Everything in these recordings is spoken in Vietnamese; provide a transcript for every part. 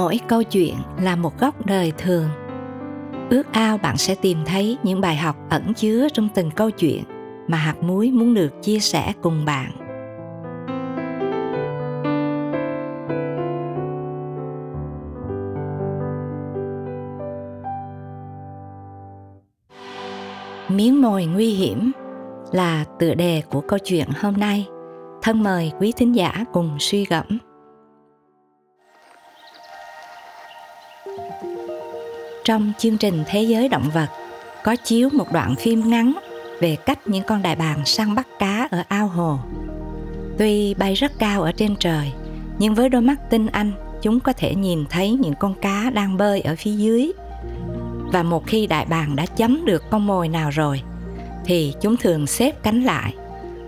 mỗi câu chuyện là một góc đời thường. Ước ao bạn sẽ tìm thấy những bài học ẩn chứa trong từng câu chuyện mà hạt muối muốn được chia sẻ cùng bạn. Miếng mồi nguy hiểm là tựa đề của câu chuyện hôm nay. Thân mời quý thính giả cùng suy gẫm. Trong chương trình Thế giới động vật có chiếu một đoạn phim ngắn về cách những con đại bàng săn bắt cá ở ao hồ. Tuy bay rất cao ở trên trời, nhưng với đôi mắt tinh anh, chúng có thể nhìn thấy những con cá đang bơi ở phía dưới. Và một khi đại bàng đã chấm được con mồi nào rồi, thì chúng thường xếp cánh lại,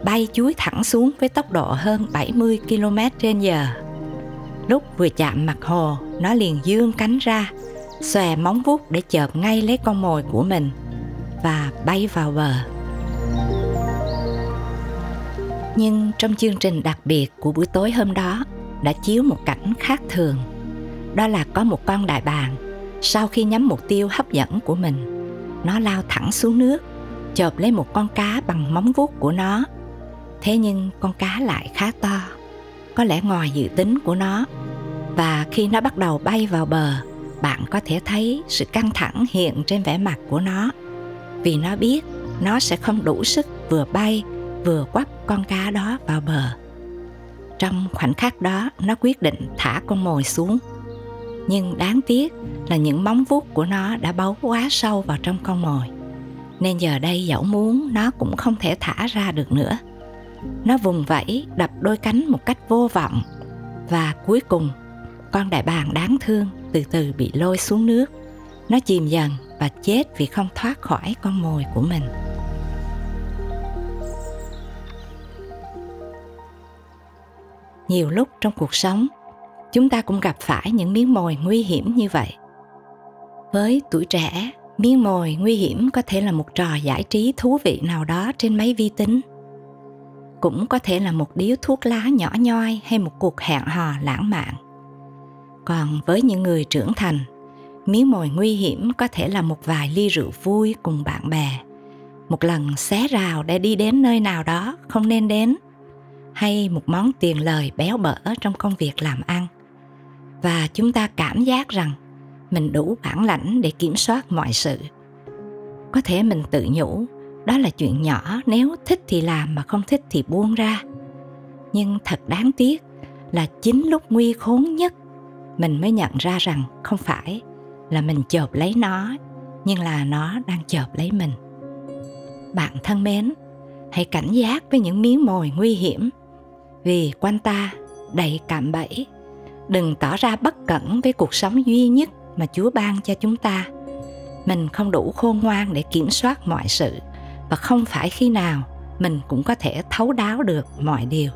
bay chuối thẳng xuống với tốc độ hơn 70 km trên giờ. Lúc vừa chạm mặt hồ, nó liền dương cánh ra, xòe móng vuốt để chợp ngay lấy con mồi của mình và bay vào bờ. Nhưng trong chương trình đặc biệt của buổi tối hôm đó đã chiếu một cảnh khác thường. Đó là có một con đại bàng sau khi nhắm mục tiêu hấp dẫn của mình, nó lao thẳng xuống nước, chộp lấy một con cá bằng móng vuốt của nó. Thế nhưng con cá lại khá to, có lẽ ngoài dự tính của nó. Và khi nó bắt đầu bay vào bờ, bạn có thể thấy sự căng thẳng hiện trên vẻ mặt của nó. Vì nó biết nó sẽ không đủ sức vừa bay vừa quắp con cá đó vào bờ. Trong khoảnh khắc đó nó quyết định thả con mồi xuống. Nhưng đáng tiếc là những móng vuốt của nó đã bấu quá sâu vào trong con mồi. Nên giờ đây dẫu muốn nó cũng không thể thả ra được nữa nó vùng vẫy, đập đôi cánh một cách vô vọng. Và cuối cùng, con đại bàng đáng thương từ từ bị lôi xuống nước. Nó chìm dần và chết vì không thoát khỏi con mồi của mình. Nhiều lúc trong cuộc sống, chúng ta cũng gặp phải những miếng mồi nguy hiểm như vậy. Với tuổi trẻ, miếng mồi nguy hiểm có thể là một trò giải trí thú vị nào đó trên máy vi tính cũng có thể là một điếu thuốc lá nhỏ nhoi hay một cuộc hẹn hò lãng mạn. Còn với những người trưởng thành, miếng mồi nguy hiểm có thể là một vài ly rượu vui cùng bạn bè. Một lần xé rào để đi đến nơi nào đó không nên đến, hay một món tiền lời béo bở trong công việc làm ăn. Và chúng ta cảm giác rằng mình đủ bản lãnh để kiểm soát mọi sự. Có thể mình tự nhủ đó là chuyện nhỏ, nếu thích thì làm mà không thích thì buông ra. Nhưng thật đáng tiếc là chính lúc nguy khốn nhất, mình mới nhận ra rằng không phải là mình chộp lấy nó, nhưng là nó đang chộp lấy mình. Bạn thân mến, hãy cảnh giác với những miếng mồi nguy hiểm, vì quanh ta đầy cạm bẫy. Đừng tỏ ra bất cẩn với cuộc sống duy nhất mà chúa ban cho chúng ta. Mình không đủ khôn ngoan để kiểm soát mọi sự và không phải khi nào mình cũng có thể thấu đáo được mọi điều.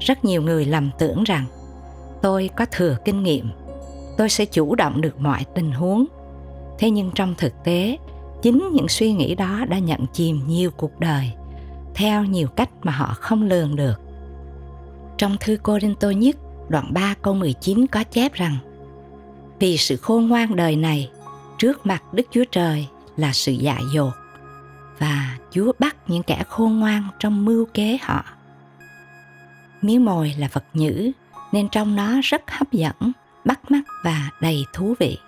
Rất nhiều người lầm tưởng rằng, tôi có thừa kinh nghiệm, tôi sẽ chủ động được mọi tình huống. Thế nhưng trong thực tế, chính những suy nghĩ đó đã nhận chìm nhiều cuộc đời, theo nhiều cách mà họ không lường được. Trong thư Cô Đinh Tô nhất, đoạn 3 câu 19 có chép rằng, Vì sự khôn ngoan đời này, trước mặt Đức Chúa Trời là sự dại dột và Chúa bắt những kẻ khôn ngoan trong mưu kế họ. Miếng mồi là vật nhữ nên trong nó rất hấp dẫn, bắt mắt và đầy thú vị.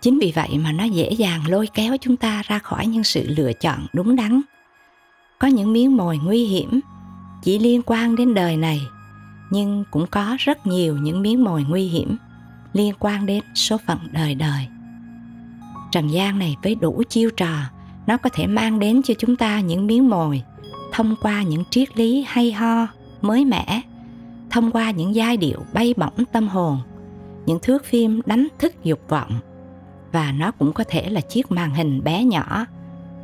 Chính vì vậy mà nó dễ dàng lôi kéo chúng ta ra khỏi những sự lựa chọn đúng đắn. Có những miếng mồi nguy hiểm chỉ liên quan đến đời này, nhưng cũng có rất nhiều những miếng mồi nguy hiểm liên quan đến số phận đời đời. Trần gian này với đủ chiêu trò, nó có thể mang đến cho chúng ta những miếng mồi thông qua những triết lý hay ho, mới mẻ thông qua những giai điệu bay bổng tâm hồn những thước phim đánh thức dục vọng. Và nó cũng có thể là chiếc màn hình bé nhỏ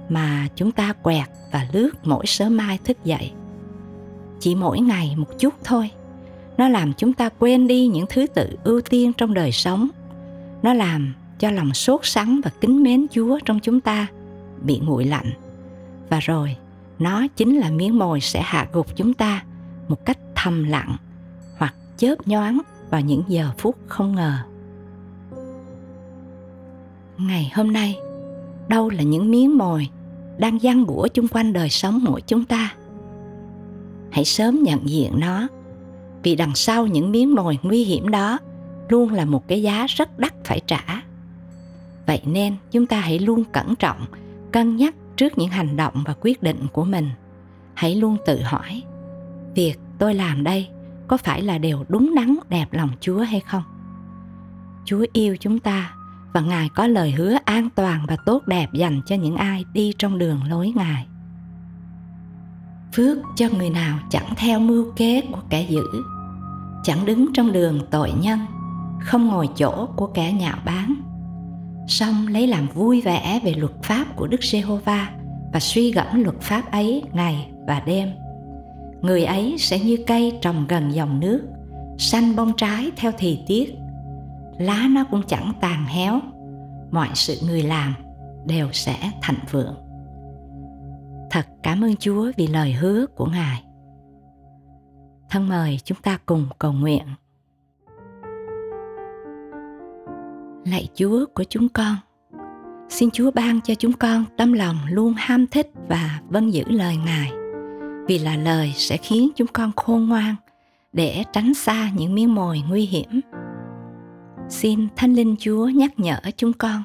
mà chúng ta quẹt và lướt mỗi sớm mai thức dậy. Chỉ mỗi ngày một chút thôi. Nó làm chúng ta quên đi những thứ tự ưu tiên trong đời sống. Nó làm cho lòng sốt sắng và kính mến chúa trong chúng ta bị nguội lạnh. Và rồi, nó chính là miếng mồi sẽ hạ gục chúng ta một cách thầm lặng hoặc chớp nhoáng vào những giờ phút không ngờ. Ngày hôm nay, đâu là những miếng mồi đang giăng bủa chung quanh đời sống mỗi chúng ta? Hãy sớm nhận diện nó, vì đằng sau những miếng mồi nguy hiểm đó luôn là một cái giá rất đắt phải trả. Vậy nên chúng ta hãy luôn cẩn trọng cân nhắc trước những hành động và quyết định của mình. Hãy luôn tự hỏi, việc tôi làm đây có phải là điều đúng đắn, đẹp lòng chúa hay không? Chúa yêu chúng ta và ngài có lời hứa an toàn và tốt đẹp dành cho những ai đi trong đường lối ngài. Phước cho người nào chẳng theo mưu kế của kẻ dữ, chẳng đứng trong đường tội nhân, không ngồi chỗ của kẻ nhạo báng song lấy làm vui vẻ về luật pháp của Đức Giê-hô-va và suy gẫm luật pháp ấy ngày và đêm. Người ấy sẽ như cây trồng gần dòng nước, xanh bông trái theo thì tiết. Lá nó cũng chẳng tàn héo, mọi sự người làm đều sẽ thành vượng. Thật cảm ơn Chúa vì lời hứa của Ngài. Thân mời chúng ta cùng cầu nguyện. Lạy Chúa của chúng con. Xin Chúa ban cho chúng con tâm lòng luôn ham thích và vâng giữ lời Ngài, vì là lời sẽ khiến chúng con khôn ngoan để tránh xa những miếng mồi nguy hiểm. Xin Thánh Linh Chúa nhắc nhở chúng con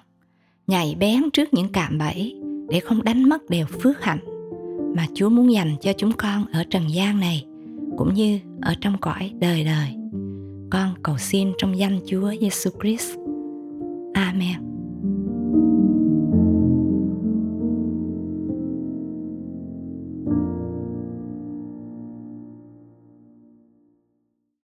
nhảy bén trước những cạm bẫy để không đánh mất đều phước hạnh mà Chúa muốn dành cho chúng con ở trần gian này cũng như ở trong cõi đời đời. Con cầu xin trong danh Chúa Giêsu Christ. Amen.